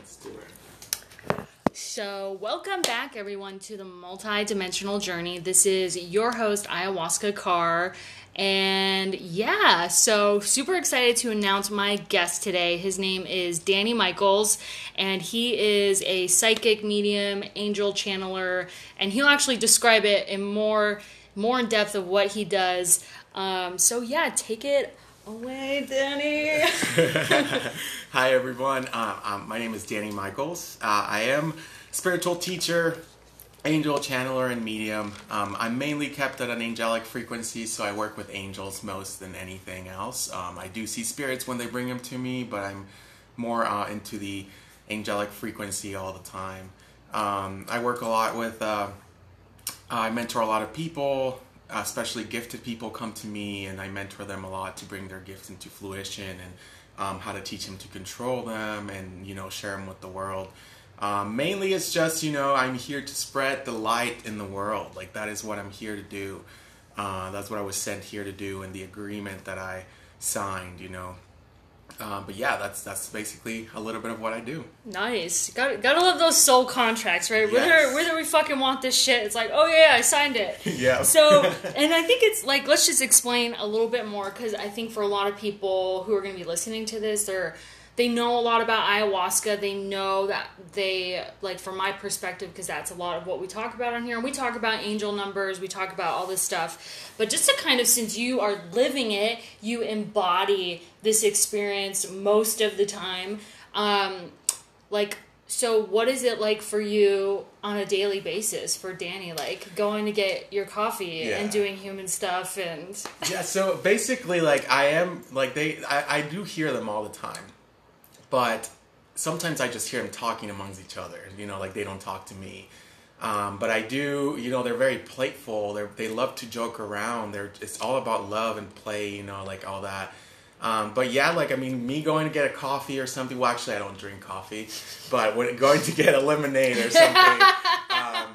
let's do it. So, welcome back, everyone, to the multi-dimensional journey. This is your host, Ayahuasca Kaur. And yeah, so super excited to announce my guest today. His name is Dany Michaels, and he is a psychic medium, angel channeler, and he'll actually describe it in more more in depth of what he does. Um, so yeah, take it away, Dany. Hi, everyone. Uh, um, my name is Dany Michaels. Uh, I am spiritual teacher, angel channeler, and medium. Um, I'm mainly kept at an angelic frequency, so I work with angels most than anything else. Um, I do see spirits when they bring them to me, but I'm more uh, into the angelic frequency all the time. Um, I work a lot with, uh, I mentor a lot of people, especially gifted people come to me, and I mentor them a lot to bring their gifts into fruition and um, how to teach them to control them and you know share them with the world. Um, mainly, it's just you know I'm here to spread the light in the world. Like that is what I'm here to do. Uh, that's what I was sent here to do and the agreement that I signed. You know, uh, but yeah, that's that's basically a little bit of what I do. Nice. Got gotta love those soul contracts, right? Yes. Whether whether we fucking want this shit, it's like, oh yeah, I signed it. Yeah. So, and I think it's like let's just explain a little bit more because I think for a lot of people who are going to be listening to this, they're they know a lot about ayahuasca. They know that they like from my perspective because that's a lot of what we talk about on here. We talk about angel numbers, we talk about all this stuff. But just to kind of since you are living it, you embody this experience most of the time. Um like so what is it like for you on a daily basis for Dany like going to get your coffee Yeah. and doing human stuff and yeah so basically like i am like they I, I do hear them all the time but sometimes i just hear them talking amongst each other you know like they don't talk to me um, but i do you know they're very playful they they love to joke around they're it's all about love and play you know like all that um, but yeah, like I mean, me going to get a coffee or something. Well, actually, I don't drink coffee, but when going to get a lemonade or something, um,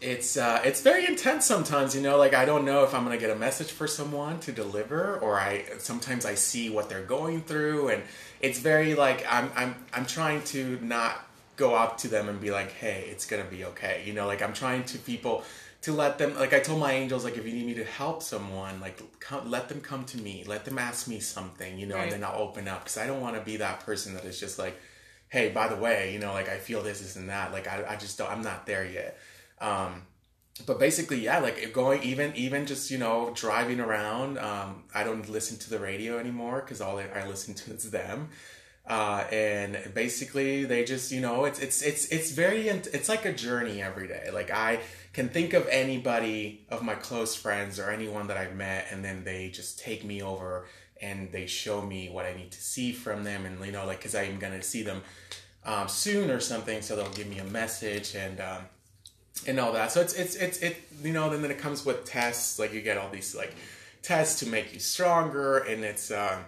it's uh, it's very intense sometimes. You know, like I don't know if I'm gonna get a message for someone to deliver, or I sometimes I see what they're going through, and it's very like I'm I'm I'm trying to not go up to them and be like, hey, it's gonna be okay. You know, like I'm trying to people to let them like I told my angels like if you need me to help someone like come, let them come to me let them ask me something you know Right. and then I'll open up because I don't want to be that person that is just like hey by the way you know like I feel this this and that like I, I just don't I'm not there yet um but basically yeah like going even even just you know driving around um I don't listen to the radio anymore because all I, listen to is them. Uh, and basically they just you know it's it's it's it's very it's like a journey every day. Like i can think of anybody of my close friends or anyone that i've met and then they just take me over and they show me what i need to see from them and you know like because i'm gonna see them um, soon or something so they'll give me a message and um, and all that. So it's it's it's it you know. Then then it comes with tests. Like you get all these like tests to make you stronger, and it's um,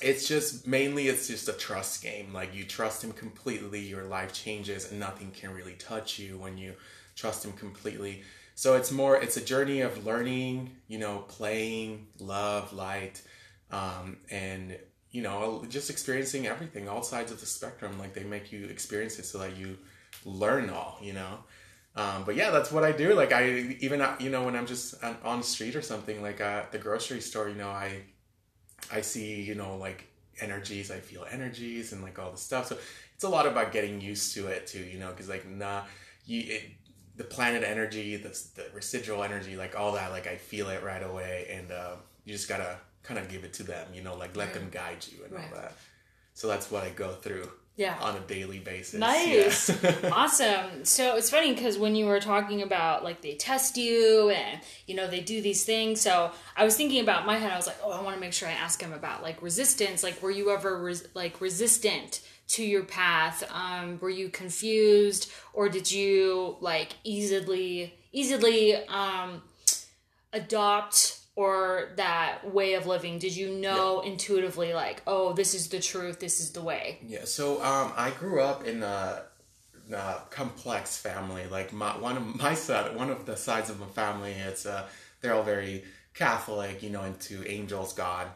it's just mainly it's just a trust game. Like you trust him completely, your life changes, and nothing can really touch you when you trust him completely. So it's more it's a journey of learning, you know, playing, love, light, um, and you know just experiencing everything, all sides of the spectrum. Like they make you experience it so that you learn all, you know. Um, but yeah, that's what I do. Like I even uh, you know when I'm just on, on the street or something, like uh, at the grocery store, you know, I I see you know like energies, I feel energies and like all the stuff. So it's a lot about getting used to it too, you know, because like nah, you it, the planet energy, the the residual energy, like all that, like I feel it right away, and uh, you just gotta kind of give it to them, you know, like let them guide you and Right. all that. So that's what I go through yeah. on a daily basis. Nice. Yeah. awesome. So it's funny because when you were talking about like they test you and you know they do these things. So I was thinking about my head. I was like, oh, I want to make sure I ask him about like resistance. Like, were you ever res- like resistant to your path? Um, were you confused or did you like easily easily um, adopt? Or that way of living? Did you know intuitively, like, oh, this is the truth, this is the way? Yeah, so um, I grew up in a, a complex family. Like my one of my side, one of the sides of my family, it's uh, they're all very Catholic, you know, into angels, God.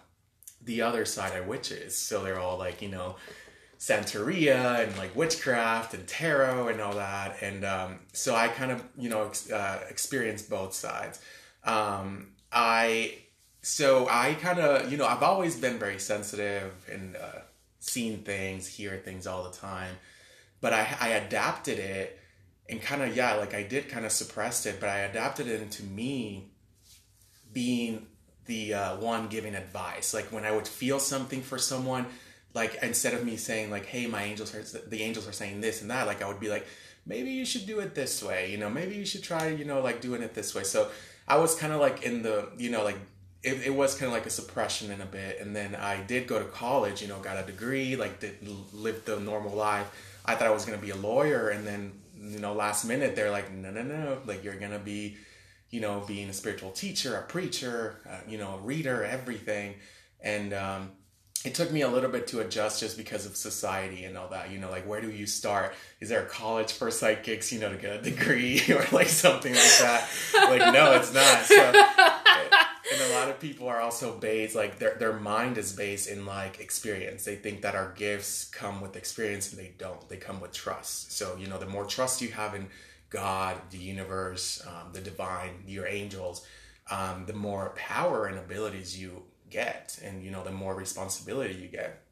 The other side are witches, so they're all like, you know, Santeria and like witchcraft and tarot and all that. And um, so I kind of, you know, ex- uh, experienced both sides. Um, I, so I kind of, you know, I've always been very sensitive and uh, seen things, hear things all the time. But I, I adapted it and kind of, yeah, like I did kind of suppressed it, but I adapted it into me being the uh, one giving advice. Like when I would feel something for someone, like instead of me saying like hey my angels are the angels are saying this and that like i would be like maybe you should do it this way you know maybe you should try you know like doing it this way so i was kind of like in the you know like it, it was kind of like a suppression in a bit and then i did go to college you know got a degree like did live the normal life. I thought i was going to be a lawyer and then you know last minute they're like no no no like you're going to be you know being a spiritual teacher a preacher uh, you know a reader everything. And um it took me a little bit to adjust just because of society and all that. You know, like where do you start? Is there a college for psychics, you know, to get a degree or like something like that? like, no, it's not. So, and a lot of people are also based, like their, their mind is based in like experience. They think that our gifts come with experience and they don't. They come with trust. So, you know, the more trust you have in God, the universe, um, the divine, your angels, um, the more power and abilities you get and you know the more responsibility you get.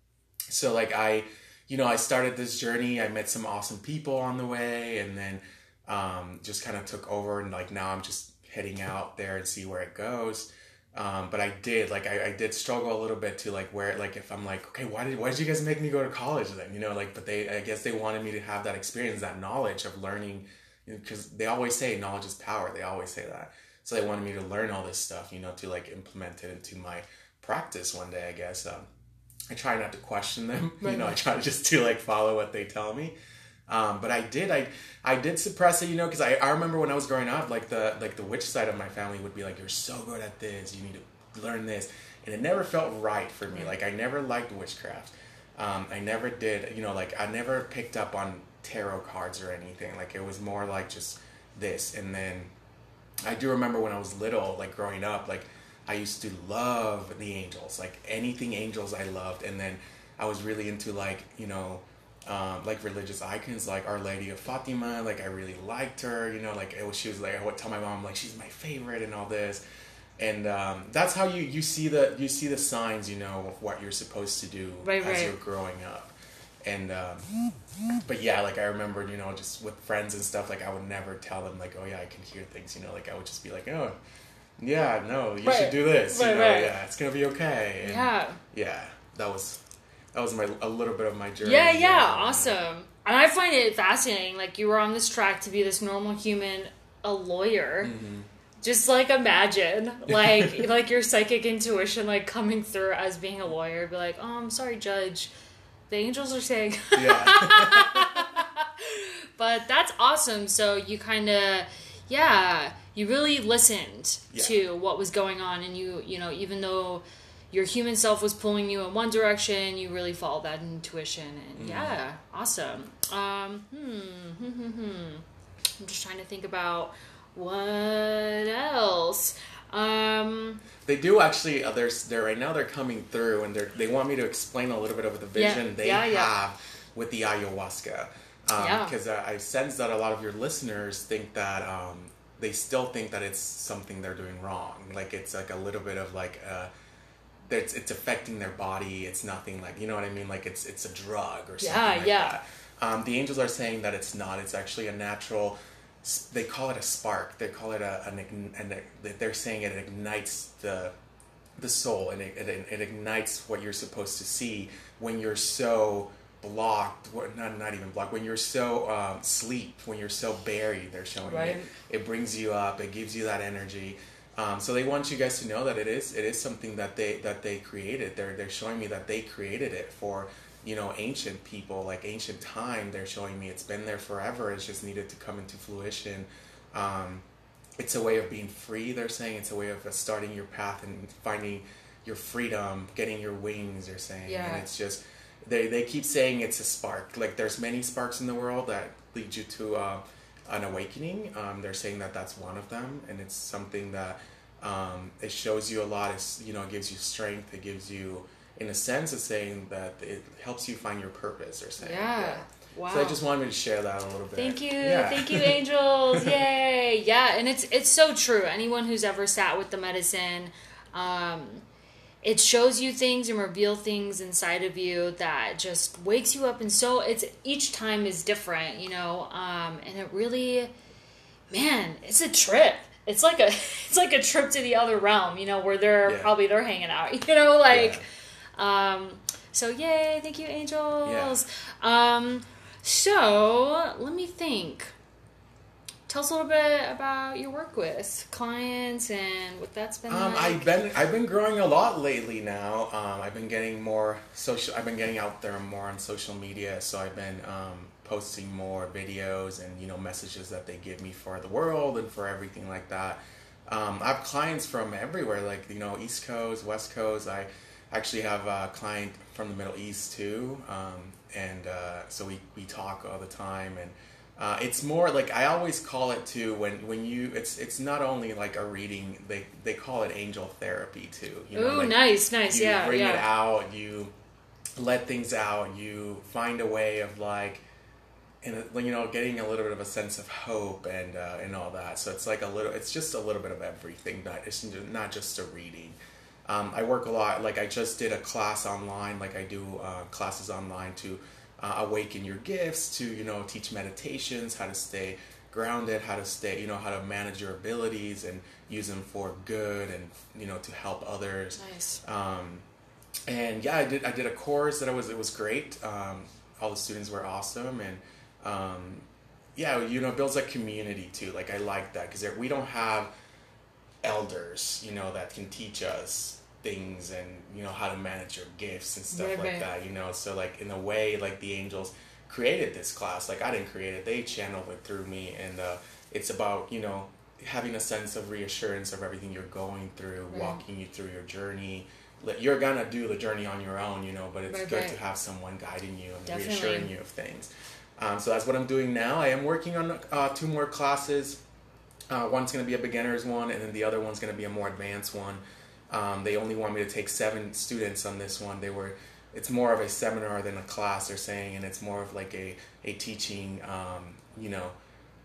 So like i you know i started this journey. I met some awesome people on the way and then um, just kind of took over and like now i'm just heading out there and see where it goes. Um, but I did like I, I did struggle a little bit to like where like if I'm like okay why did why did you guys make me go to college then? You know like but they I guess they wanted me to have that experience that knowledge of learning because you know, they always say knowledge is power. They always say that. So they wanted me to learn all this stuff you know to like implement it into my practice one day, I guess. Um, I try not to question them. Right. You know, I try to just to like follow what they tell me. Um, but I did, I, I did suppress it, you know, because I, I remember when I was growing up, like the like the witch side of my family would be like, "You're so good at this. You need to learn this," and it never felt right for me. Like I never liked witchcraft. Um, I never did, you know, like I never picked up on tarot cards or anything. Like it was more like just this. And then I do remember when I was little, like growing up, like I used to love the Angels, like anything Angels I loved, and then I was really into like you know, um, like religious icons like Our Lady of Fatima. Like I really liked her, you know, like it was, she was like I would tell my mom like she's my favorite and all this, and um, that's how you you see the you see the signs, you know, of what you're supposed to do right, as right. you're growing up, and. Um, but yeah, like I remember, you know, just with friends and stuff, like I would never tell them like, oh yeah, I can hear things, you know, like I would just be like, oh, yeah, no, you right. should do this. Right, you know, right. yeah, it's gonna be okay. And yeah, yeah, that was that was my a little bit of my journey. Yeah, yeah, awesome. And I find it fascinating. Like you were on this track to be this normal human, a lawyer. Mm-hmm. Just like imagine, like like your psychic intuition, like coming through as being a lawyer. Be like, oh, I'm sorry, judge. The angels are saying. Yeah. but that's awesome. So you kind of, yeah you really listened yeah. to what was going on and you you know even though your human self was pulling you in one direction you really followed that intuition and mm. yeah awesome um hmm, hmm, hmm, hmm, i'm just trying to think about what else um they do actually uh, they're, they're right now they're coming through and they they want me to explain a little bit of the vision yeah, they yeah, have yeah. with the ayahuasca because um, I, I sense that a lot of your listeners think that um, they still think that it's something they're doing wrong. Like it's like a little bit of like uh it's it's affecting their body. It's nothing like you know what I mean. Like it's it's a drug or something yeah, like yeah. that. Um, the angels are saying that it's not. It's actually a natural. They call it a spark. They call it a an, an, an they're saying it ignites the the soul and it, it, it ignites what you're supposed to see when you're so blocked, not not even blocked. When you're so um, sleep, when you're so buried, they're showing right. it. It brings you up. It gives you that energy. Um, so they want you guys to know that it is it is something that they that they created. They're they're showing me that they created it for you know ancient people like ancient time. They're showing me it's been there forever. It's just needed to come into fruition. Um, it's a way of being free. They're saying it's a way of starting your path and finding your freedom, getting your wings. They're saying, yeah. and it's just they they keep saying it's a spark. Like there's many sparks in the world that lead you to uh, an awakening. Um, they're saying that that's one of them, and it's something that um, it shows you a lot. It's you know it gives you strength. It gives you in a sense, it's saying that it helps you find your purpose or something. Yeah. Wow. So I just wanted me to share that a little bit. Thank you, Yeah. thank you, angels! Yay! Yeah, and it's it's so true. Anyone who's ever sat with the medicine, um, it shows you things and reveal things inside of you that just wakes you up. And so it's each time is different, you know. Um, and it really, man, it's a trip. It's like a it's like a trip to the other realm, you know, where they're Yeah. probably they're hanging out, you know, like. Um, so yay, thank you, angels. Um, so let me think. Tell us a little bit about your work with clients and what that's been Um, like. I've been I've been growing a lot lately now. Um, I've been getting more social. I've been getting out there more on social media. So I've been um, posting more videos and you know messages that they give me for the world and for everything like that. Um, I have clients from everywhere, like you know East Coast, West Coast. I actually have a client from the Middle East too, um, and uh, so we we talk all the time and. Uh, it's more like I always call it too when when you it's it's not only like a reading they they call it angel therapy too. You know, Ooh, like nice, nice, you yeah, You bring yeah. it out, you let things out, you find a way of like, and you know, getting a little bit of a sense of hope and uh, and all that. So it's like a little, it's just a little bit of everything. Not it's not just a reading. Um, I work a lot. Like I just did a class online. Like I do uh, classes online to uh, awaken your gifts. To you know, teach meditations, how to stay grounded, how to stay, you know, how to manage your abilities and use them for good and you know to help others. nice. Um, and yeah, I did. I did a course that I was. It was great. Um, all the students were awesome, and um, yeah, you know, it builds a community too. Like I like that because we don't have elders, you know, that can teach us things and you know how to manage your gifts and stuff Right, like right. that. You know, so like in a way, like the angels created this class. Like I didn't create it; they channeled it through me, and uh, it's about you know having a sense of reassurance of everything you're going through, Right. walking you through your journey. You're gonna do the journey on your own, you know, but it's good to have someone guiding you and Definitely. reassuring you of things. Um, so that's what I'm doing now. I am working on uh, two more classes. Uh, one's going to be a beginner's one, and then the other one's going to be a more advanced one. Um, they only want me to take seven students on this one. They were, it's more of a seminar than a class. They're saying, and it's more of like a a teaching, um, you know,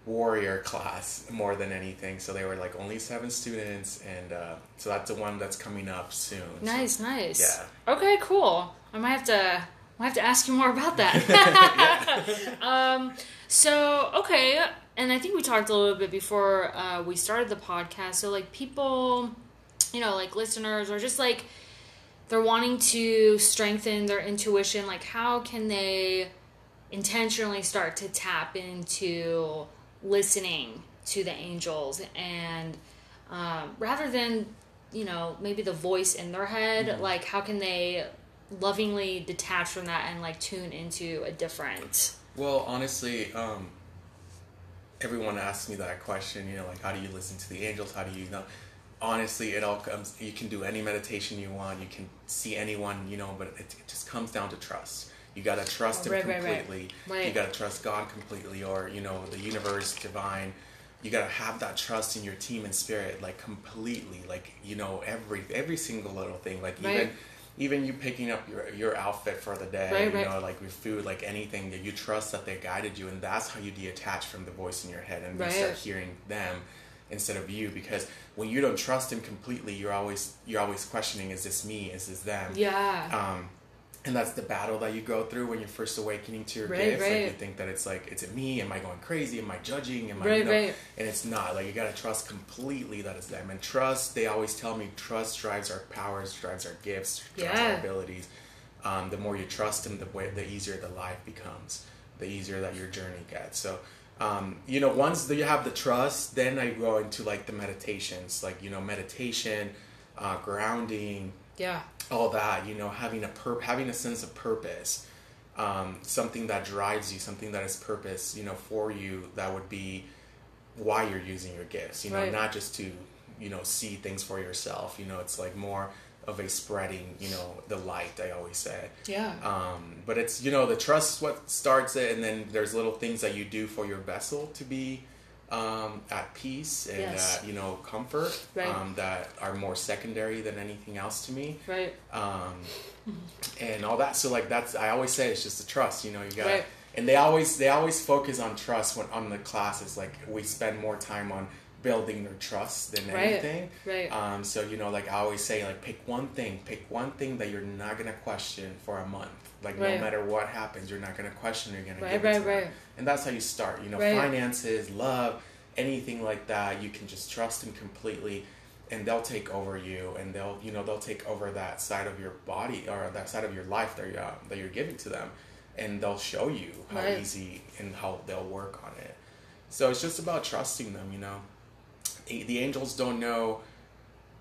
warrior class more than anything. So they were like only seven students, and uh, so that's the one that's coming up soon. So- Nice, nice. Yeah. Okay, cool. I might have to I might have to ask you more about that. um so okay, and I think we talked a little bit before uh, we started the podcast. So like people, you know, like listeners or just like they're wanting to strengthen their intuition, like how can they intentionally start to tap into listening to the angels and um, rather than you know maybe the voice in their head like how can they lovingly detach from that and like tune into a different Well, honestly, um, everyone asks me that question. You know, like how do you listen to the angels? How do you know? Honestly, it all comes. You can do any meditation you want. You can see anyone. You know, but it, it just comes down to trust. You gotta trust him Right, right, right. completely. Right. You gotta trust God completely, or you know, the universe, divine. You gotta have that trust in your team and spirit, like completely. Like you know, every every single little thing. Like Right. even even you picking up your your outfit for the day, Right, you right. know, like your food, like anything that you trust that they guided you, and that's how you detach from the voice in your head and you start hearing them instead of you. Because when you don't trust them completely, you're always you're always questioning: Is this me? Is this them? yeah Um, and that's the battle that you go through when you're first awakening to your Right, gifts. Like right. you think that it's like, is it me? Am I going crazy? Am I judging? Am I, Right, you know? right. And it's not. Like you gotta trust completely that it's them. And trust, they always tell me, trust drives our powers, drives our gifts, drives Yeah. our abilities. Um, the more you trust them, the way, the easier the life becomes, the easier that your journey gets. So. Um, you know, once you have the trust, then I go into like the meditations, like you know, meditation, uh, grounding, yeah all that you know having a pur- having a sense of purpose um, something that drives you something that is purpose you know for you that would be why you're using your gifts you know Right. not just to you know see things for yourself you know it's like more of a spreading you know the light i always say yeah um, but it's you know the trust is what starts it and then there's little things that you do for your vessel to be um, at peace and Yes. uh, you know comfort Right. um, that are more secondary than anything else to me Right. um, and all that. So like that's I always say it's just the trust. You know, you got Right. and they always they always focus on trust when on the classes. Like we spend more time on building their trust than Right. anything. Right. Um, so you know, like I always say, like pick one thing, pick one thing that you're not gonna question for a month. Like Right. no matter what happens, you're not gonna question. You're gonna Right, give right, it to them. And that's how you start. You know, finances, love, anything like that. You can just trust them completely, and they'll take over you, and they'll you know they'll take over that side of your body or that side of your life that you're uh, that you're giving to them, and they'll show you how easy and how they'll work on it. So it's just about trusting them. You know, the angels don't know.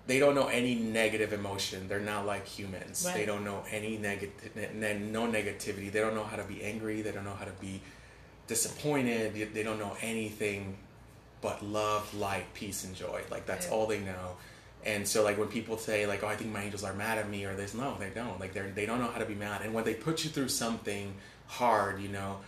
They don't know any negative emotion. They're not like humans. Right. They don't know any negative, no negativity. They don't know how to be angry. They don't know how to be disappointed. They- don't know anything but love, light, peace, and joy. Like that's Yeah. all they know. And so like when people say like, "Oh, I think my angels are mad at me," or "There's no, they don't." Like they they don't know how to be mad. And when they put you through something hard, you know,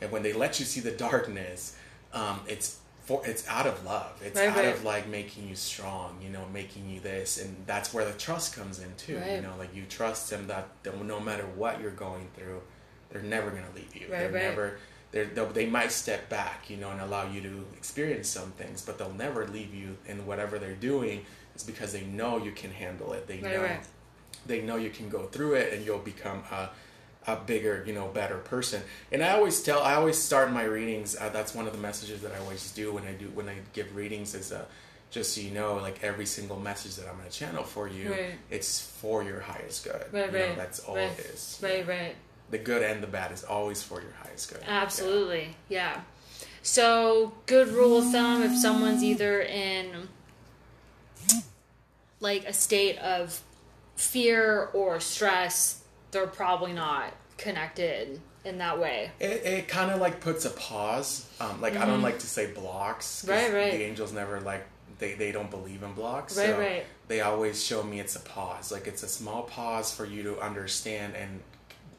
and when they let you see the darkness, um, it's for it's out of love. It's Right, out right. of like making you strong, you know, making you this, and that's where the trust comes in too. You know, like you trust them that, that no matter what you're going through, they're never gonna leave you. Right, they're right. never. They're, they'll- might step back, you know, and allow you to experience some things, but they'll never leave you in whatever they're doing. It's because they know you can handle it. They Right, know right. they know you can go through it, and you'll become a, a bigger, you know, better person. And I always tell, I always start my readings. Uh, that's one of the messages that I always do when I do when I give readings is uh, just so you know, like every single message that I'm to channel for you, Right. it's for your highest good. Right, You know, right, that's all right. it is. Right. Right. The good and the bad is always for your highest good. Absolutely. Yeah. So, good rule of thumb if someone's either in like a state of fear or stress, they're probably not connected in that way. It, it kind of like puts a pause. Um, like I don't like to say blocks. Mm-hmm. Right, right. The angels never like they, they don't believe in blocks. Right, so right. They always show me it's a pause. Like it's a small pause for you to understand and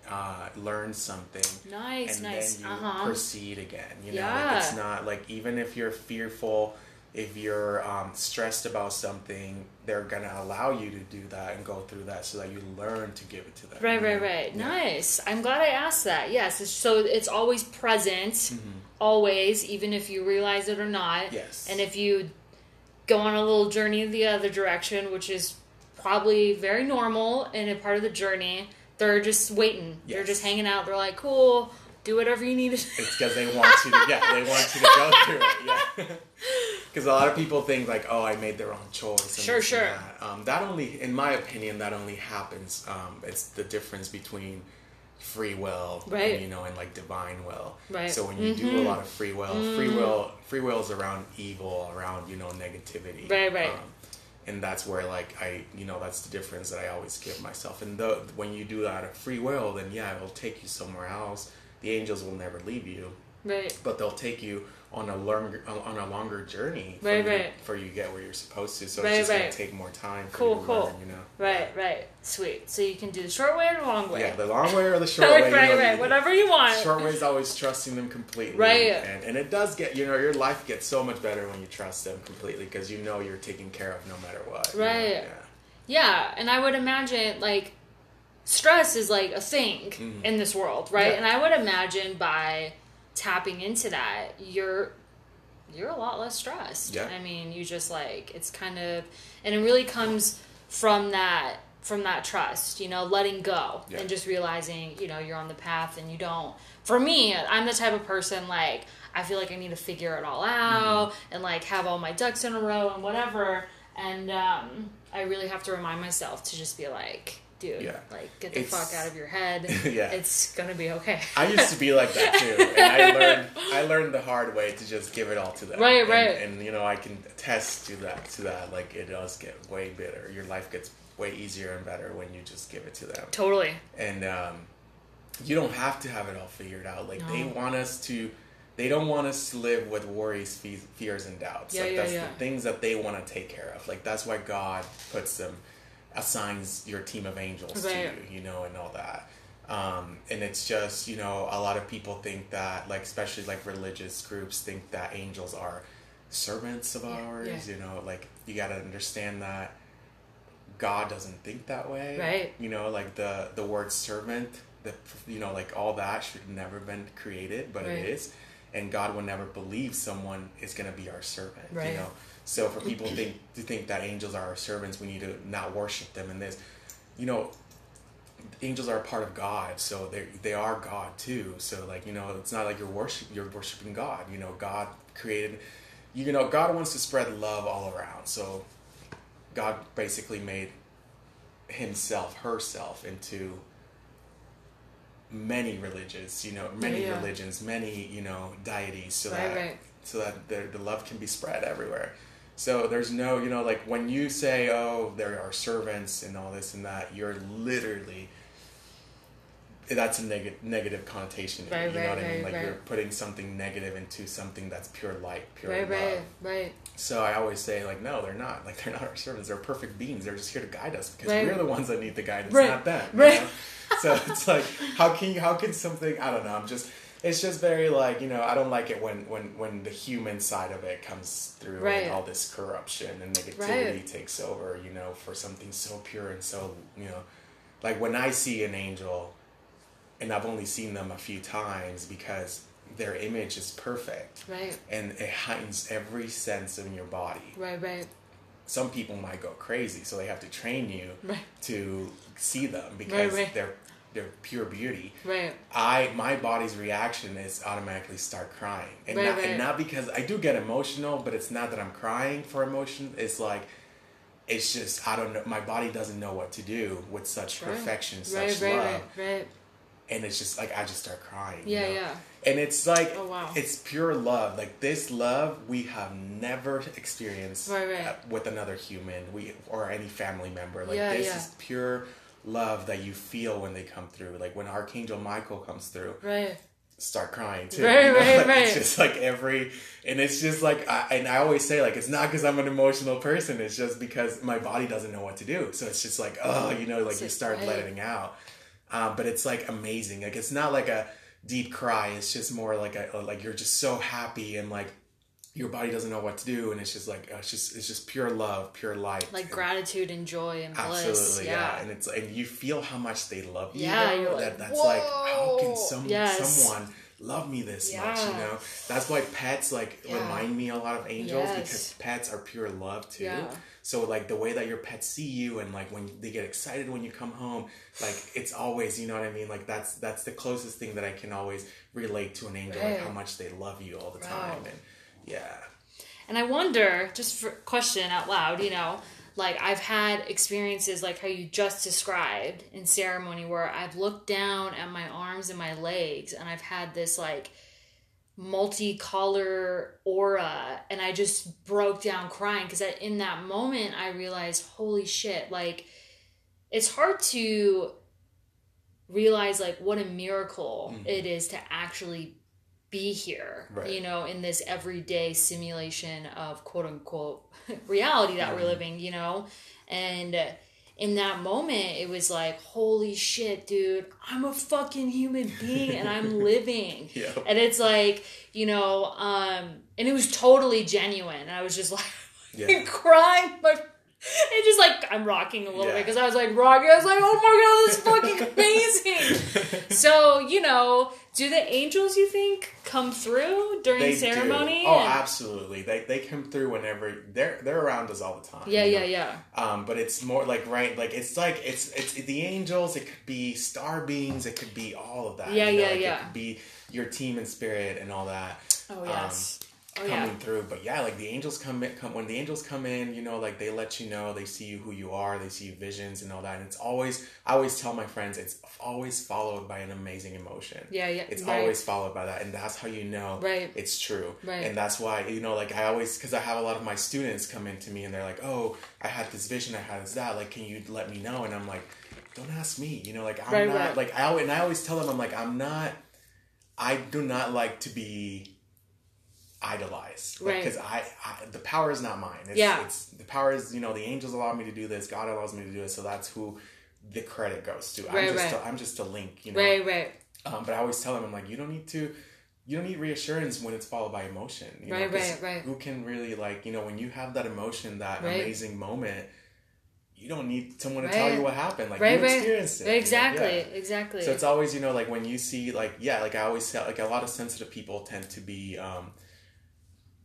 uh, learn something. Nice, and nice. then you Uh-huh. proceed again. You know, Yeah. like it's not like even if you're fearful, if you're um, stressed about something, they're gonna allow you to do that and go through that so that you learn to give it to them. Right, right, right. Yeah. Nice. I'm glad I asked that. Yes. it's- So it's always present, Mm-hmm. always, even if you realize it or not. Yes. And if you go on a little journey the other direction, which is probably very normal and a part of the journey, they're just waiting. They're just hanging out. They're like, cool, do whatever you need to do. It's because they want you to, yeah, they want you to go through it, yeah. Because a lot of people think like, oh, I made the wrong choice. Sure, sure. That. Um, that only, in my opinion, that only happens. Um, it's the difference between free will, Right. and, you know, and like divine will. Right. So when you do Mhm. a lot of free will, free will, free will is around evil, around you know negativity. Right, right. Um, and that's where like I, you know, that's the difference that I always give myself. And the, when you do that of free will, then yeah, it'll take you somewhere else. The angels will never leave you Right. but they'll take you on a longer on a longer journey for Right, you, right. for you to get where you're supposed to. So Right, it's just right. gonna take more time for Cool, you to cool. learn, you know. Right, right. Sweet. So you can do the short way or the long way. Yeah, the long way or the short right, way. you right, know, right. Whatever you want. Short way is always trusting them completely, Right. And and it does get you know your life gets so much better when you trust them completely because you know you're taken care of no matter what. you know? Right. Yeah. Yeah, and I would imagine like stress is like a thing Mhm. in this world, right? Yeah. And I would imagine by tapping into that, you're you're a lot less stressed. Yeah. I mean, you just like it's kind of and it really comes from that from that trust, you know, letting go Yeah. and just realizing, you know, you're on the path and you don't for me, I'm the type of person like I feel like I need to figure it all out Mm-hmm. and like have all my ducks in a row and whatever. And um, I really have to remind myself to just be like, dude, Yeah. like get the It's- fuck out of your head. Yeah. It's gonna be okay. I used to be like that too, and I learned I learned the hard way to just give it all to them. Right, and, right. And you know, I can attest to that. To that, like it does get way better. Your life gets way easier and better when you just give it to them. totally. And um, you don't have to have it all figured out. Like they want us to. They don't want us to live with worries, fe- fears, and doubts. Yeah, like yeah, that's yeah. the things that they want to take care of. Like that's why God puts them, assigns your team of angels Right. to you, you know, and all that. Um, and it's just, you know, a lot of people think that, like, especially like religious groups think that angels are servants of Yeah, ours. yeah. You know, like you got to understand that God doesn't think that way. Right. You know, like the the word servant, the you know, like all that should have never been created, but Right. it is. And God will never believe someone is going to be our servant. Right. You know. So for people think to think that angels are our servants, we need to not worship them in this. You know, angels are a part of God, so they they are God too. So like you know, it's not like you're worship you're worshiping God. You know, God created. You know, God wants to spread love all around. So God basically made himself, herself into many religions. You know, many Yeah, yeah. religions, many you know deities, so Right, that right. so that the, the love can be spread everywhere. So there's no, you know, like when you say, "Oh, there are servants and all this and that," you're literally that's a neg- negative connotation. Right, you know right, what I mean? right, Like right. you're putting something negative into something that's pure light, pure Right, love. right, right. So I always say, like, no, they're not. Like they're not our servants. They're perfect beings. They're just here to guide us because we're the ones that need the guidance, not them. you right. know? So it's like, how can you, how can something? I don't know. I'm just. It's just very like you know. I don't like it when when when the human side of it comes through Right. and all this corruption and negativity Right. takes over. You know, for something so pure and so you know, like when I see an angel, and I've only seen them a few times because their image is perfect Right, and it heightens every sense in your body. right, right, Some people might go crazy, so they have to train you Right. to see them because right. they're they're pure beauty. right. I my body's reaction is automatically start crying, and Right, not, right. and not because I do get emotional, but it's not that I'm crying for emotion. It's like it's just I don't know. My body doesn't know what to do with such Right. perfection, such love, right, right. and it's just like I just start crying. you Yeah, know? yeah. And it's like Oh, wow. it's pure love. Like this love we have never experienced with another human, we or any family member. Like Yeah, this yeah. is pure love that you feel when they come through. Like when Archangel Michael comes through, Right. start crying too. Right, you know? right, Like, right. It's just like every, and it's just like, I, and I always say like, it's not because I'm an emotional person. It's just because my body doesn't know what to do. So it's just like, oh, you know, like you Right. start letting out. Um, but it's like amazing. Like it's not like a deep cry. It's just more like a like you're just so happy and like your body doesn't know what to do, and it's just like uh, it's just it's just pure love, pure light, Like And- gratitude and joy and bliss. Absolutely, yeah. yeah. And it's and you feel how much they love you. Yeah, you're that, like, that's like how can some Yes. someone love me this much? You know, that's why pets like Yeah. remind me a lot of angels Yes. because pets are pure love too. Yeah. So like the way that your pets see you and like when they get excited when you come home, like it's always you know what I mean. Like that's that's the closest thing that I can always relate to an angel, like how much they love you all the Wow. time, and yeah. And I wonder, just for question out loud, you know, like I've had experiences like how you just described in ceremony where I've looked down at my arms and my legs and I've had this like multicolor aura and I just broke down crying because in that moment I realized, holy shit, like it's hard to realize like what a miracle Mhm. it is to actually be here Right. you know in this everyday simulation of quote unquote reality that we're Mhm. living you know and in that moment it was like holy shit dude i'm a fucking human being and i'm living Yeah. and it's like you know um and it was totally genuine i was just like Yeah. crying but it just like i'm rocking a little bit because i was like rocking i was like oh my god that's fucking amazing so you know do the angels you think come through during They ceremony do. Oh, And- absolutely. They they come through whenever they're they're around us all the time. yeah yeah know? yeah Um, but it's more like right, like it's like it's it's the angels. It could be star beings. It could be all of that. Yeah, you know, yeah, like yeah. It could be your team and spirit and all that. oh Um, oh coming yeah through. But yeah, like the angels come in, come when the angels come in, you know, like they let you know, they see you who you are, they see visions and all that. And it's always, I always tell my friends, it's always followed by an amazing emotion. yeah yeah It's right. always followed by that, and that's how you know Right. it's true. Right. And that's why you know, like I always, because I have a lot of my students come into me and they're like, "Oh, I had this vision, I had this that. Like, can you let me know?" And I'm like, "Don't ask me." You know, like I'm Right, not like I al- and I always tell them, I'm like, I'm not. I do not like to be idolized Right. because I, I the power is not mine. It's, Yeah. it's the power is you know the angels allow me to do this, God allows me to do this, so that's who the credit goes to. Right, I'm just right. a, I'm just a link, you know. right right Um, but I always tell them, I'm like, you don't need to you don't need reassurance when it's followed by emotion. You Right, know, right, right. Who can really like you know when you have that emotion, that Right. amazing moment. You don't need someone to Right. tell you what happened. Like right, you right. experienced it. you know? Exactly, Yeah. exactly. So it's always, you know, like when you see, like, yeah, like I always say, like a lot of sensitive people tend to be um,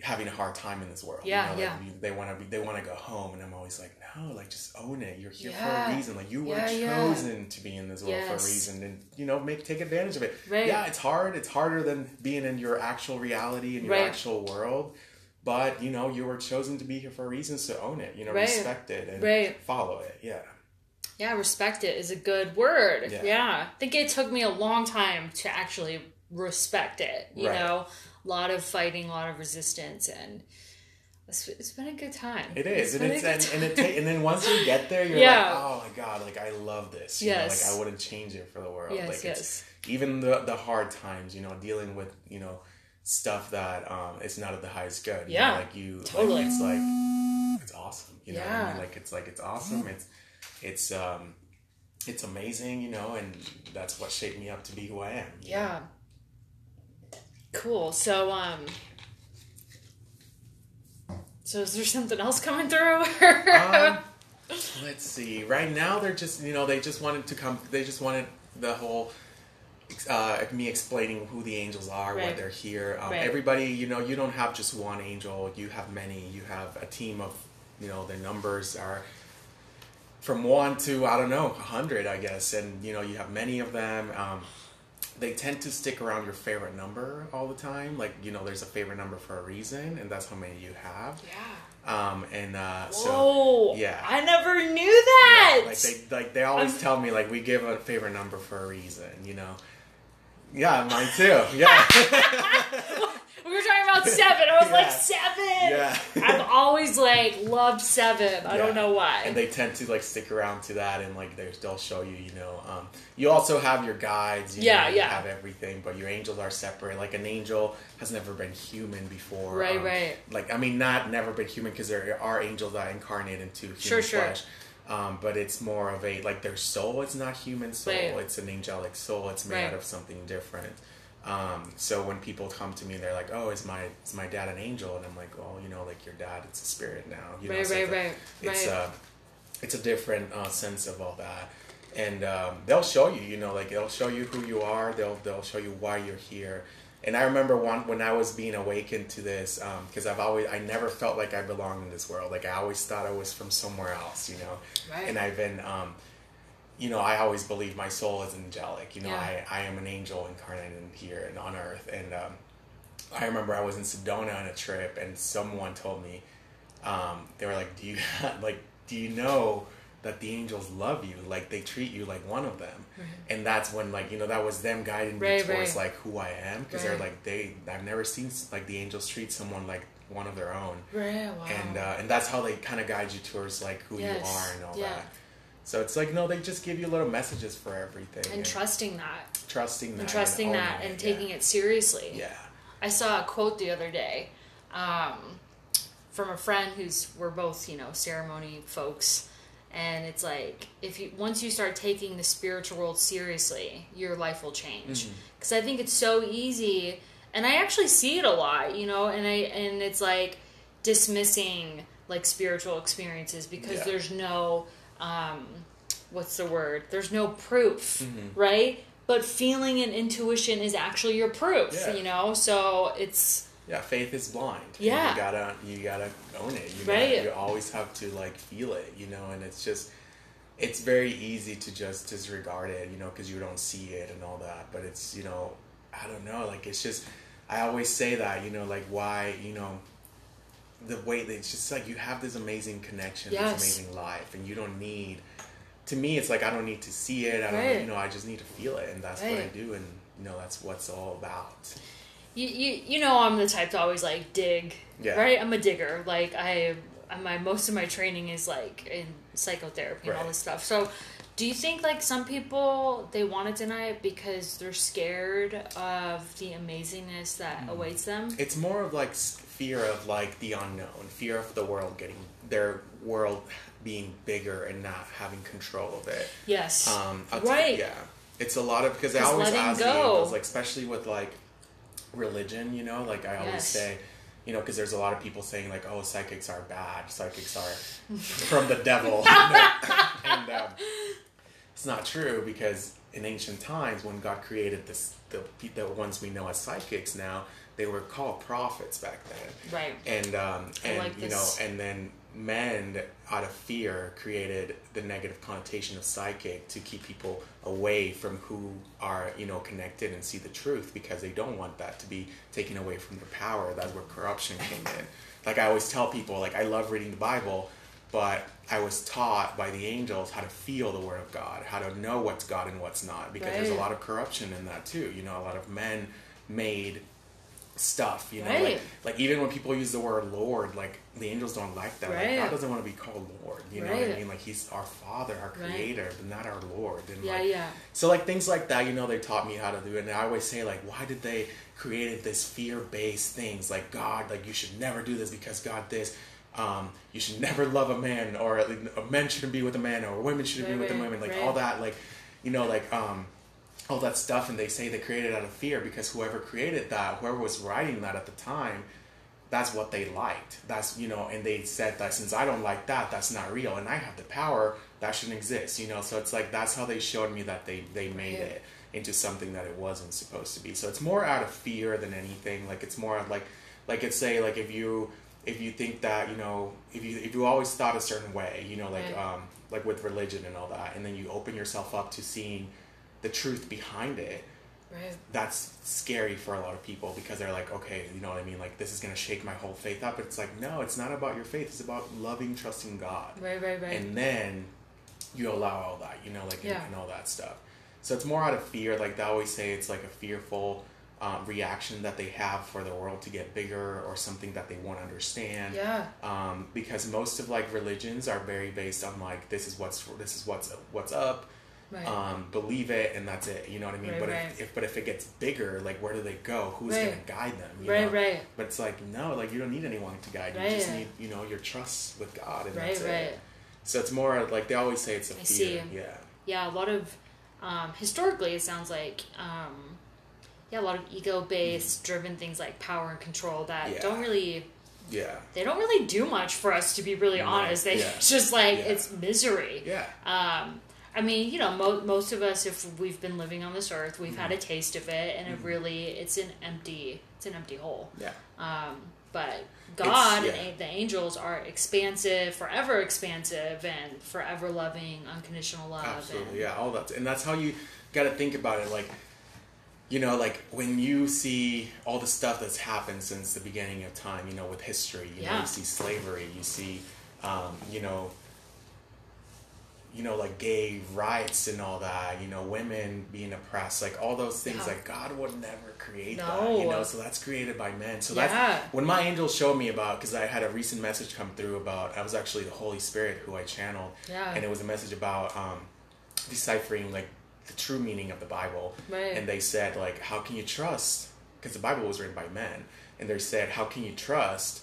having a hard time in this world. Yeah, you know, yeah. Like, they want to be, they want to go home, and I'm always like, no, like just own it. You're here for a reason. Like you were Yeah, yeah. chosen to be in this world for a reason, and you know, make take advantage of it. Right. Yeah, it's hard. It's harder than being in your actual reality in your Right. actual world. But you know, you were chosen to be here for a reason, so own it. You know, Right. respect it and follow it. Yeah. yeah, respect it is a good word. Yeah. Yeah. I think it took me a long time to actually respect it. You know, a lot of fighting, a lot of resistance, and it's, it's been a good time. It is, and it's and, and it ta- and then once you get there, you're Yeah. like, oh my god, like I love this. You Yes. know, like I wouldn't change it for the world. Yes, like yes. it's even the the hard times, you know, dealing with you know stuff that um is not of the highest good. you know, Yeah. like you, like, Totally. it's like it's awesome. You know, what I mean? like it's like it's awesome. It's it's um it's amazing. You know, and that's what shaped me up to be who I am. Yeah. know? Cool. So, um, so is there something else coming through? um, let's see. Right now, they're just you know they just wanted to come. They just wanted the whole uh, me explaining who the angels are, why they're here. Um, Right. Everybody, you know, you don't have just one angel. You have many. You have a team of, you know, the numbers are from one to I don't know a hundred, I guess, and you know you have many of them. Um, they tend to stick around your favorite number all the time. Like you know, there's a favorite number for a reason, and that's how many you have. yeah. Um, and uh, so yeah. I never knew that. yeah, like they like they always I'm- tell me like we give a favorite number for a reason, you know. Yeah, mine too. Yeah. about seven. I was Yeah. like seven. Yeah. I've always like loved seven. I Yeah. don't know why. and they tend to like stick around to that and like they- they'll show you you know um, you also have your guides you Yeah, know, you yeah. have everything but your angels are separate like an angel has never been human before Right, um, right. like i mean not never been human because there are angels that incarnate into human Sure, sure. flesh um, but it's more of a like their soul is not human soul Right. it's an angelic soul it's made Right. out of something different um, so when people come to me they're like oh is my is my dad an angel? And i'm like well you know like your dad it's a spirit now you know Right, so right, it's a- right, it's right. uh it's a different uh, sense of all that. And um, they'll show you you know like they'll show you who you are they'll they'll show you why you're here. And i remember one when i was being awakened to this because i've always i never felt like i belonged in this world. Like i always thought i was from somewhere else you know? Right. and i've been um, you know i always believe my soul is angelic you know Yeah. I, I am an angel incarnated here and on earth and um, i remember i was in sedona on a trip and someone told me um, they were like, "Do you like? Do you know that the angels love you? Like they treat you like one of them?" And that's when, like, you know, that was them guiding me Right, towards right. like who I am because they're like they. I've never seen like the angels treat someone like one of their own, Right, wow. and uh, and that's how they kind of guide you towards like who Yes, you are and all yeah. that. So it's like no, they just give you little messages for everything and trusting that. trusting that, And trusting owning that and it, taking yeah. it seriously. Yeah. I saw a quote the other day um, from a friend who's we're both you know ceremony folks, and it's like if you once you start taking the spiritual world seriously, your life will change. Mm-hmm. Because I think it's so easy, and I actually see it a lot, you know, and I and it's like dismissing like spiritual experiences because Yeah. there's no um, what's the word? There's no proof, Mm-hmm. right? But feeling and intuition is actually your proof, Yeah. you know. So it's Yeah, faith is blind. Yeah. you gotta you gotta own it. You Right. gotta, you always have to like feel it, you know. And it's just it's very easy to just disregard it, you know, because you don't see it and all that. But it's you know, I don't know, like it's just I always say that, you know, like why you know the way that it's just like you have this amazing connection, Yes. this amazing life, and you don't need. To me, it's like I don't need to see it. I don't, Right. you know, I just need to feel it, and that's what I do, and you know, that's what's all about. you, you you know I'm the type to always like dig, Yeah. right? I'm a digger. Like I, my most of my training is like in psychotherapy and all this stuff. So, do you think like some people they want to deny it because they're scared of the amazingness that Hmm. awaits them? It's more of like fear of like the unknown, fear of the world getting their world being bigger and not having control of it. Yes, Um, right. yeah, it's a lot of because I always ask the go. angels, like especially with like religion. You know, like I always Yes. say, you know, because there's a lot of people saying like, oh, psychics are bad, psychics are from the devil, and um, it's not true because in ancient times when God created this, the the ones we know as psychics now, they were called prophets back then Right. and um, and like you know, and then men out of fear created the negative connotation of psychic to keep people away from who are you know connected and see the truth because they don't want that to be taken away from their power. That's where corruption came in. Like I always tell people, like I love reading the Bible, but I was taught by the angels how to feel the word of God, how to know what's God and what's not, because there's a lot of corruption in that too. You know, a lot of men made stuff. You know, Right. like like even when people use the word Lord, like the angels don't like that. Like God doesn't want to be called Lord. You know what I mean? Like He's our Father, our Right. Creator, but not our Lord. And Yeah, like, yeah. So like things like that, you know, they taught me how to do it. And I always say like, why did they created this fear-based things like God? Like you should never do this because God this. Um, you should never love a man, or a men shouldn't be with a man, or women shouldn't Right, be with a right, woman. Like right. all that, like you know, like um, all that stuff and they say they created out of fear because whoever created that whoever was writing that at the time that's what they liked that's you know and they said that since i don't like that that's not real and i have the power that shouldn't exist you know so it's like that's how they showed me that they they made Yeah. it into something that it wasn't supposed to be so it's more out of fear than anything like it's more like like it's say like if you if you think that you know if you if you always thought a certain way you know like Right. um like with religion and all that and then you open yourself up to seeing the truth behind it Right. that's scary for a lot of people because they're like okay you know what i mean like this is going to shake my whole faith up it's like no it's not about your faith it's about loving trusting god Right. Right. Right. and then you allow all that you know like and, and all that stuff so it's more out of fear like they always say it's like a fearful um, reaction that they have for the world to get bigger or something that they won't understand yeah. um, because most of like religions are very based on like this is what's this is what's what's up Right. um, believe it and that's it you know what i mean Right, but right. If, if but if it gets bigger like where do they go who's Right. gonna guide them right. know? Right. but it's like no like you don't need anyone to guide you you just need you know your trust with god and Right. that's Right. it so it's more like they always say it's a I fear see. yeah yeah, a lot of um, historically it sounds like um, yeah, a lot of ego-based, driven things like power and control that Yeah. don't really yeah they don't really do much for us to be really Right, honest. They yeah. just like Yeah. it's misery. yeah Um, I mean, you know, mo- most of us, if we've been living on this earth, we've had a Mm-hmm. taste of it, and it really it's an empty it's an empty hole. yeah Um, but God yeah. and the angels are expansive, forever expansive, and forever loving, unconditional love. Absolutely, and, yeah, all that, and that's how you got to think about it. Like, you know, like when you see all the stuff that's happened since the beginning of time, you know, with history, you know, Yeah. you see slavery, you see, um, you know, you know, like gay rights and all that, you know, women being oppressed, like all those things. Yeah. Like God would never create No. that, you know. So that's created by men. So Yeah. that's when my angels showed me about because I had a recent message come through about I was actually the Holy Spirit who I channeled, Yeah. and it was a message about um, deciphering like the true meaning of the Bible. Right. And they said like, how can you trust? Because the Bible was written by men, and they said, how can you trust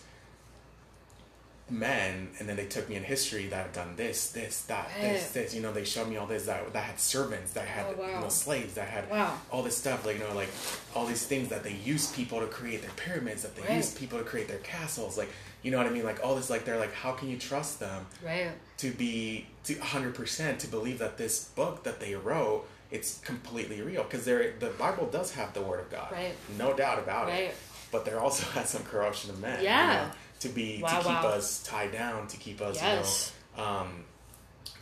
men? And then they took me in history that have done this, this, that, this, this. You know, they showed me all this that that had servants, that had Oh, wow. you know slaves, that had Wow. all this stuff. Like you know, like all these things that they use people to create their pyramids, that they Right. use people to create their castles. Like you know what I mean? Like all this. Like they're like, how can you trust them? right, to be to 100% to believe that this book that they wrote it's completely real because there the bible does have the word of god Right. no doubt about Right. it but there also has some corruption of men you Yeah. know, to be Wow, to keep wow. us tied down to keep us Yes. you know um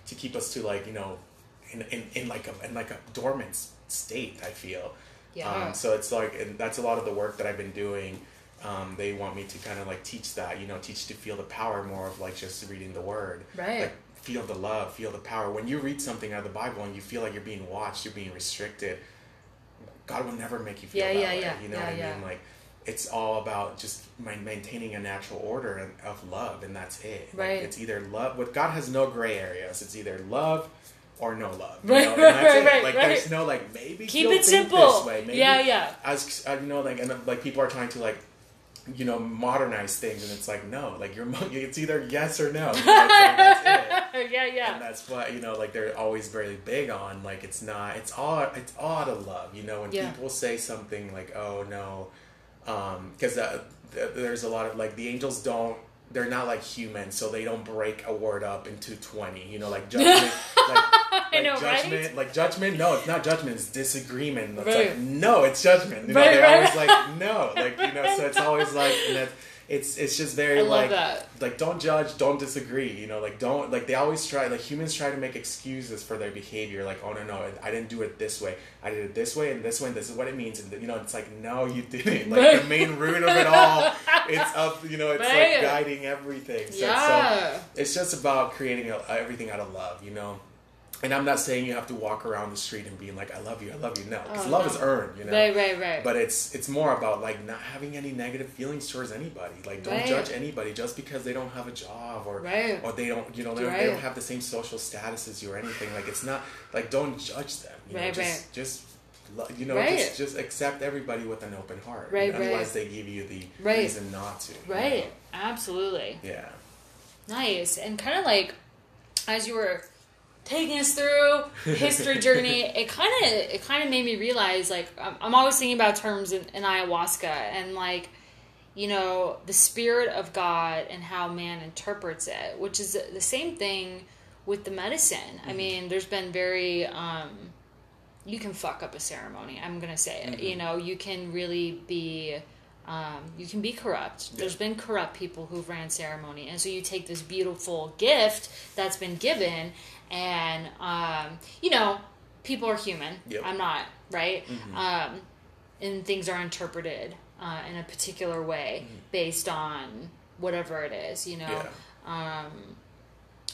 to keep us to like you know in in, in like a in like a dormant state i feel Yeah. um, so it's like and that's a lot of the work that i've been doing um, they want me to kind of like teach that you know teach to feel the power more of like just reading the word Right. like feel the love feel the power when you read something out of the bible and you feel like you're being watched you're being restricted god will never make you feel Yeah, that yeah, way yeah, you know yeah, what i mean like it's all about just maintaining a natural order of love and that's it Like, Right. it's either love with god has no gray areas it's either love or no love you Right, know? and right, right, right, like right. there's no like maybe keep it simple. this way maybe yeah, yeah, as you know like and like people are trying to like you know modernize things and it's like no like you're it's either yes or no You know, so that's it yeah, yeah. and that's what you know like they're always very big on like it's not it's all it's all out of love you know when Yeah. people say something like oh no because uh, th- there's a lot of like the angels don't they're not like humans, so they don't break a word up into twenty. You know, like judgment, like, like know, right? judgment, like judgment. No, it's not judgment. It's disagreement. It's Right. like no, it's judgment. You know, Right, they're right. always like no, like you know. So it's always like it's it's just very like that. like don't judge, don't disagree. You know, like don't like they always try like humans try to make excuses for their behavior. Like oh no no, I didn't do it this way. I did it this way and this way. and This is what it means. And you know, it's like no, you didn't. Like the main root of it all, it's up. You know, it's Right. like guiding everything. So, Yeah. so it's just about creating a, everything out of love. You know. And I'm not saying you have to walk around the street and being like, "I love you, I love you." No, because Oh, love no. is earned, you know. Right, right, right. But it's it's more about like not having any negative feelings towards anybody. Like don't Right. judge anybody just because they don't have a job or Right. or they don't you know they don't, they don't have the same social status as you or anything. Like it's not like don't judge them. You know, Right, just right. just you know Right. just just accept everybody with an open heart. Right, right. Otherwise, they give you the Right. reason not to. you right. know? Absolutely. Yeah. Nice. And kind of like as you were taking us through history journey, it kind of it kind of made me realize like I'm, I'm always thinking about terms in, in ayahuasca and like you know the spirit of God and how man interprets it, which is the same thing with the medicine. I mean, there's been very um, you can fuck up a ceremony. I'm gonna say it. You know, you can really be. Um, you can be corrupt. There's been corrupt people who've ran ceremony, and so you take this beautiful gift that's been given, and um, you know, people are human. Yep. I'm not right, um, and things are interpreted uh, in a particular way based on whatever it is. You know, Yeah. um,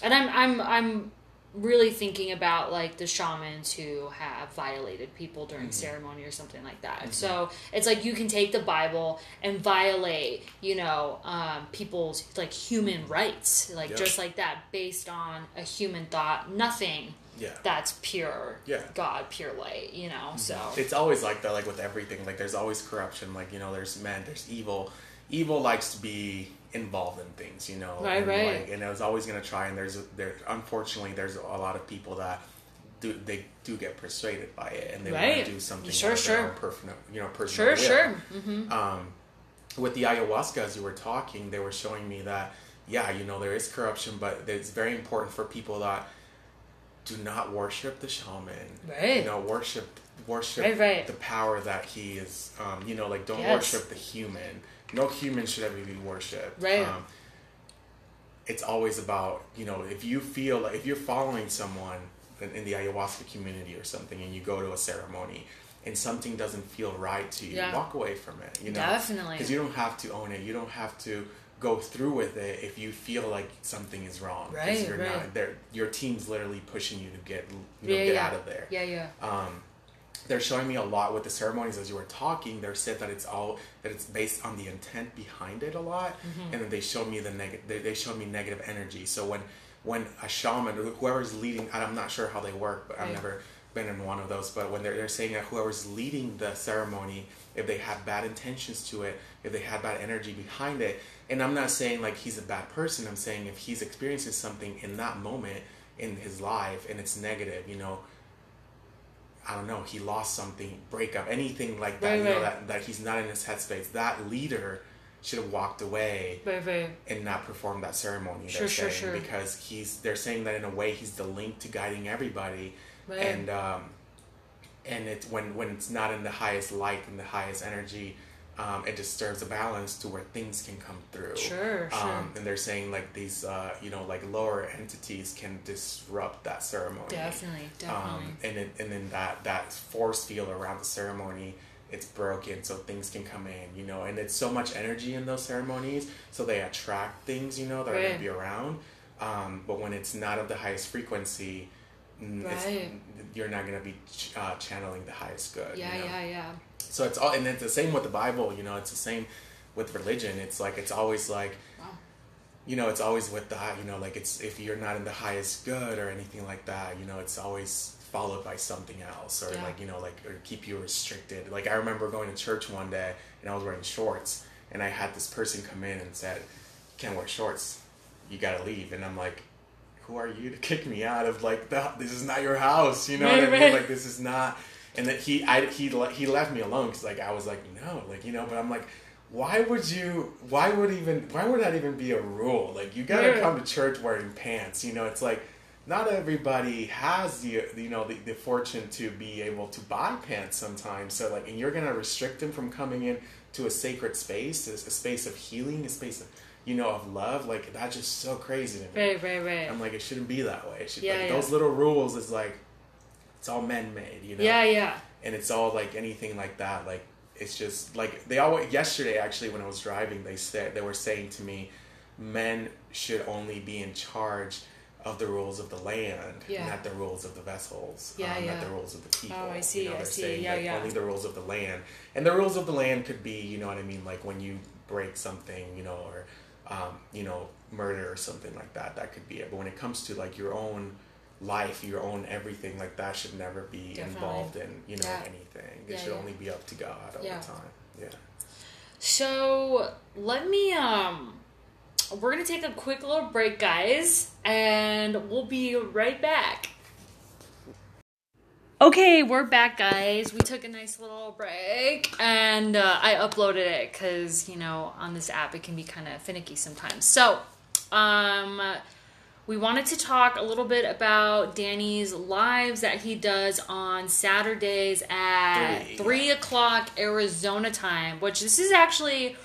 and I'm I'm I'm really thinking about like the shamans who have violated people during Mm-hmm. ceremony or something like that. So it's like you can take the Bible and violate, you know, um, people's like human rights, like Yeah. just like that, based on a human thought. Nothing Yeah. that's pure Yeah. Mm-hmm. God, pure light. You know, so It's always like that, like with everything. Like there's always corruption. Like you know, there's men, there's evil. Evil likes to be involved in things, you know. Right, and right. Like, and I was always gonna try. And there's there, unfortunately, there's a lot of people that do they do get persuaded by it, and they Right. want to do something Sure, sure. personal, you know, personal. sure, will. sure, hmm Um, with the ayahuasca, as you were talking, they were showing me that yeah, you know, there is corruption, but it's very important for people that do not worship the shaman. Right. You know, worship worship Right, right. the power that he is. Um, you know, like don't Yes. worship the human. No human should ever be worshipped. Right. Um, it's always about you know if you feel like if you're following someone in, in the ayahuasca community or something and you go to a ceremony and something doesn't feel right to you Yeah. walk away from it you know Definitely. because you don't have to own it you don't have to go through with it if you feel like something is wrong. Right, you're right. not there your team's literally pushing you to get you know, yeah, get yeah, out of there yeah, yeah. um, they're showing me a lot with the ceremonies as you were talking. They said that it's all that it's based on the intent behind it a lot, Mm-hmm. and then they showed me the negative. They, they showed me negative energy. So when when a shaman, or whoever's leading, and I'm not sure how they work, but I've never been in one of those. But when they're, they're saying that whoever's leading the ceremony, if they have bad intentions to it, if they had bad energy behind it, and I'm not saying like he's a bad person. I'm saying if he's experiencing something in that moment in his life and it's negative, you know, I don't know, he lost something, breakup, anything like that, Right, you know, right. that, that he's not in his headspace. That leader should have walked away Right, and not performed that ceremony. Sure, they're sure, saying sure. because he's they're saying that in a way he's the link to guiding everybody, and um, and it's when when it's not in the highest light and the highest energy. Um, it disturbs the balance to where things can come through. Sure, sure. Um, and they're saying like these, uh, you know, like lower entities can disrupt that ceremony. Definitely, definitely. Um, and it, and then that that force field around the ceremony it's broken so things can come in you know and it's so much energy in those ceremonies so they attract things you know that are gonna be around um, but when it's not of the highest frequency Right. you're not going to be ch- uh, channeling the highest good yeah, you know? yeah, yeah. So it's all and it's the same with the bible you know it's the same with religion it's like it's always like Wow. you know it's always with the you know like it's if you're not in the highest good or anything like that you know it's always followed by something else or Yeah. like you know like or keep you restricted like i remember going to church one day and i was wearing shorts and i had this person come in and said you can't wear shorts you gotta leave and i'm like who are you to kick me out of like the, this is not your house you know Right, what i mean right. like this is not and that he I, he he left me alone because like I was like no like you know but I'm like why would you? Why would even? Why would that even be a rule? Like you gotta Yeah. come to church wearing pants. You know, it's like not everybody has the you know the, the fortune to be able to buy pants sometimes. So like, and you're gonna restrict them from coming in to a sacred space, a, a space of healing, a space of you know of love. Like that's just so crazy to me. Right, right, right. I'm like, it shouldn't be that way. It should, Yeah, like, yeah. Those little rules is like, it's all men made, you know. Yeah, yeah. And it's all like anything like that. Like it's just like they all, Yesterday, actually, when I was driving, they said they were saying to me, men should only be in charge of the rules of the land, Yeah. not the rules of the vessels, Yeah, um, yeah. not the rules of the people. Oh, I see, You know, I see. saying Yeah, like yeah. only the rules of the land, and the rules of the land could be, you know what I mean, like when you break something, you know, or um, you know, murder or something like that. That could be it. But when it comes to like your own life, your own everything, like that should never be Definitely. involved in you know Yeah. anything. It Yeah, should yeah. only be up to God all the time. Yeah. So let me um we're gonna take a quick little break, guys, and we'll be right back. Okay, we're back, guys. We took a nice little break, and uh, I uploaded it because you know on this app it can be kind of finicky sometimes. So, um, we wanted to talk a little bit about Dany's lives that he does on Saturdays at Three. three o'clock Arizona time. Which this is actually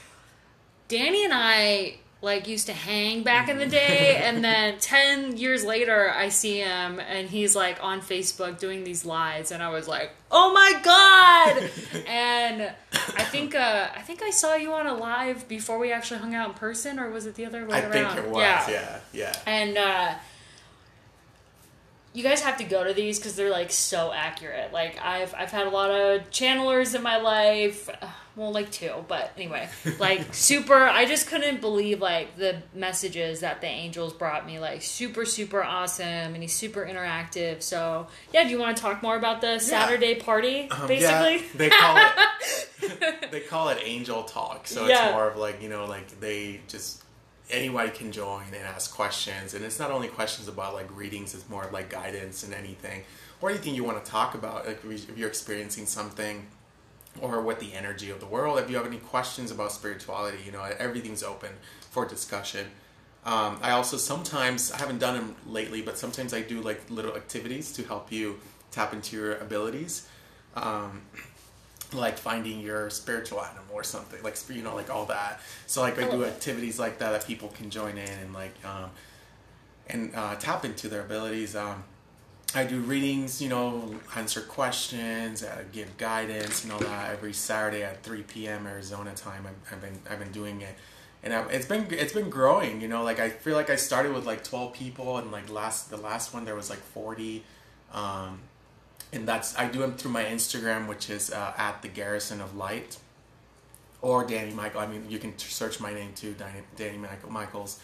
Danny and I like used to hang back in the day and then 10 years later I see him and he's like on Facebook doing these lives and I was like, "Oh my god." and I think uh I think I saw you on a live before we actually hung out in person or was it the other way I around? think it was. Yeah. Yeah. And uh, you guys have to go to these because they're like so accurate. Like I've I've had a lot of channelers in my life. Uh, Well, like two, but anyway, like super. I just couldn't believe like the messages that the angels brought me. Like super, super awesome, and he's super interactive. So yeah, do you want to talk more about the Saturday party? Um, basically, yeah, they call it they call it angel talk. So Yeah. it's more of like you know like they just anybody can join and ask questions, and it's not only questions about like readings. It's more like guidance and anything or anything you want to talk about. Like if you're experiencing something or with the energy of the world. If you have any questions about spirituality, you know everything's open for discussion. Um, I also sometimes I haven't done them lately, but sometimes I do like little activities to help you tap into your abilities, um, like finding your spiritual animal or something, like you know, like all that. So like I do activities like that that people can join in and like um, and uh, tap into their abilities. Um, I do readings, you know, answer questions, uh, give guidance, and all that every Saturday at 3 p.m. Arizona time. I've, I've been I've been doing it, and i it's been it's been growing. You know, like I feel like I started with like 12 people, and like last the last one there was like 40, um, and that's I do them through my Instagram, which is uh, at the Garrison of Light, or Dany Michael. I mean, you can search my name too, Dany, Michael Michaels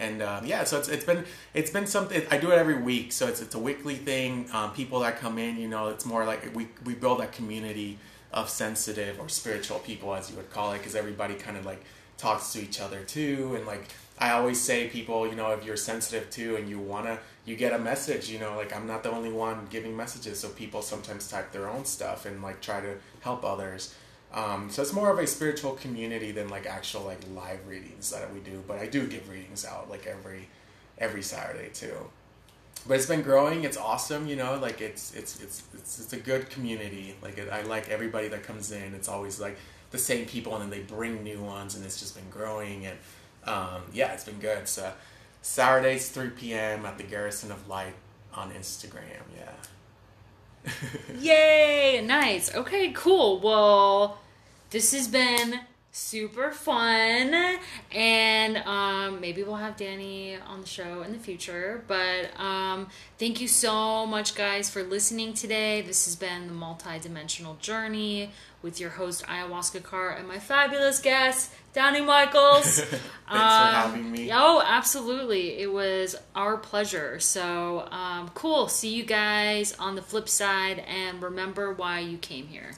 and um, yeah, so it's, it's been it's been something. I do it every week, so it's it's a weekly thing. Um, people that come in, you know, it's more like we we build a community of sensitive or spiritual people, as you would call it, because everybody kind of like talks to each other too, and like I always say, people, you know, if you're sensitive too, and you wanna, you get a message, you know, like I'm not the only one giving messages, so people sometimes type their own stuff and like try to help others. Um, so it's more of a spiritual community than like actual like live readings that we do. But I do give readings out like every every Saturday too. But it's been growing. It's awesome. You know, like it's it's it's it's, it's a good community. Like it, I like everybody that comes in. It's always like the same people, and then they bring new ones, and it's just been growing. And um, yeah, it's been good. So Saturdays, three p.m. at the Garrison of Light on Instagram. Yeah. Yay! Nice. Okay, cool. Well, this has been super fun, and um, maybe we'll have Dany on the show in the future. But um, thank you so much, guys, for listening today. This has been the multi-dimensional journey with your host Ayahuasca Kaur and my fabulous guest Dany Michaels. Thanks Um, for having me. Oh, absolutely. It was our pleasure. So, um, cool. See you guys on the flip side and remember why you came here.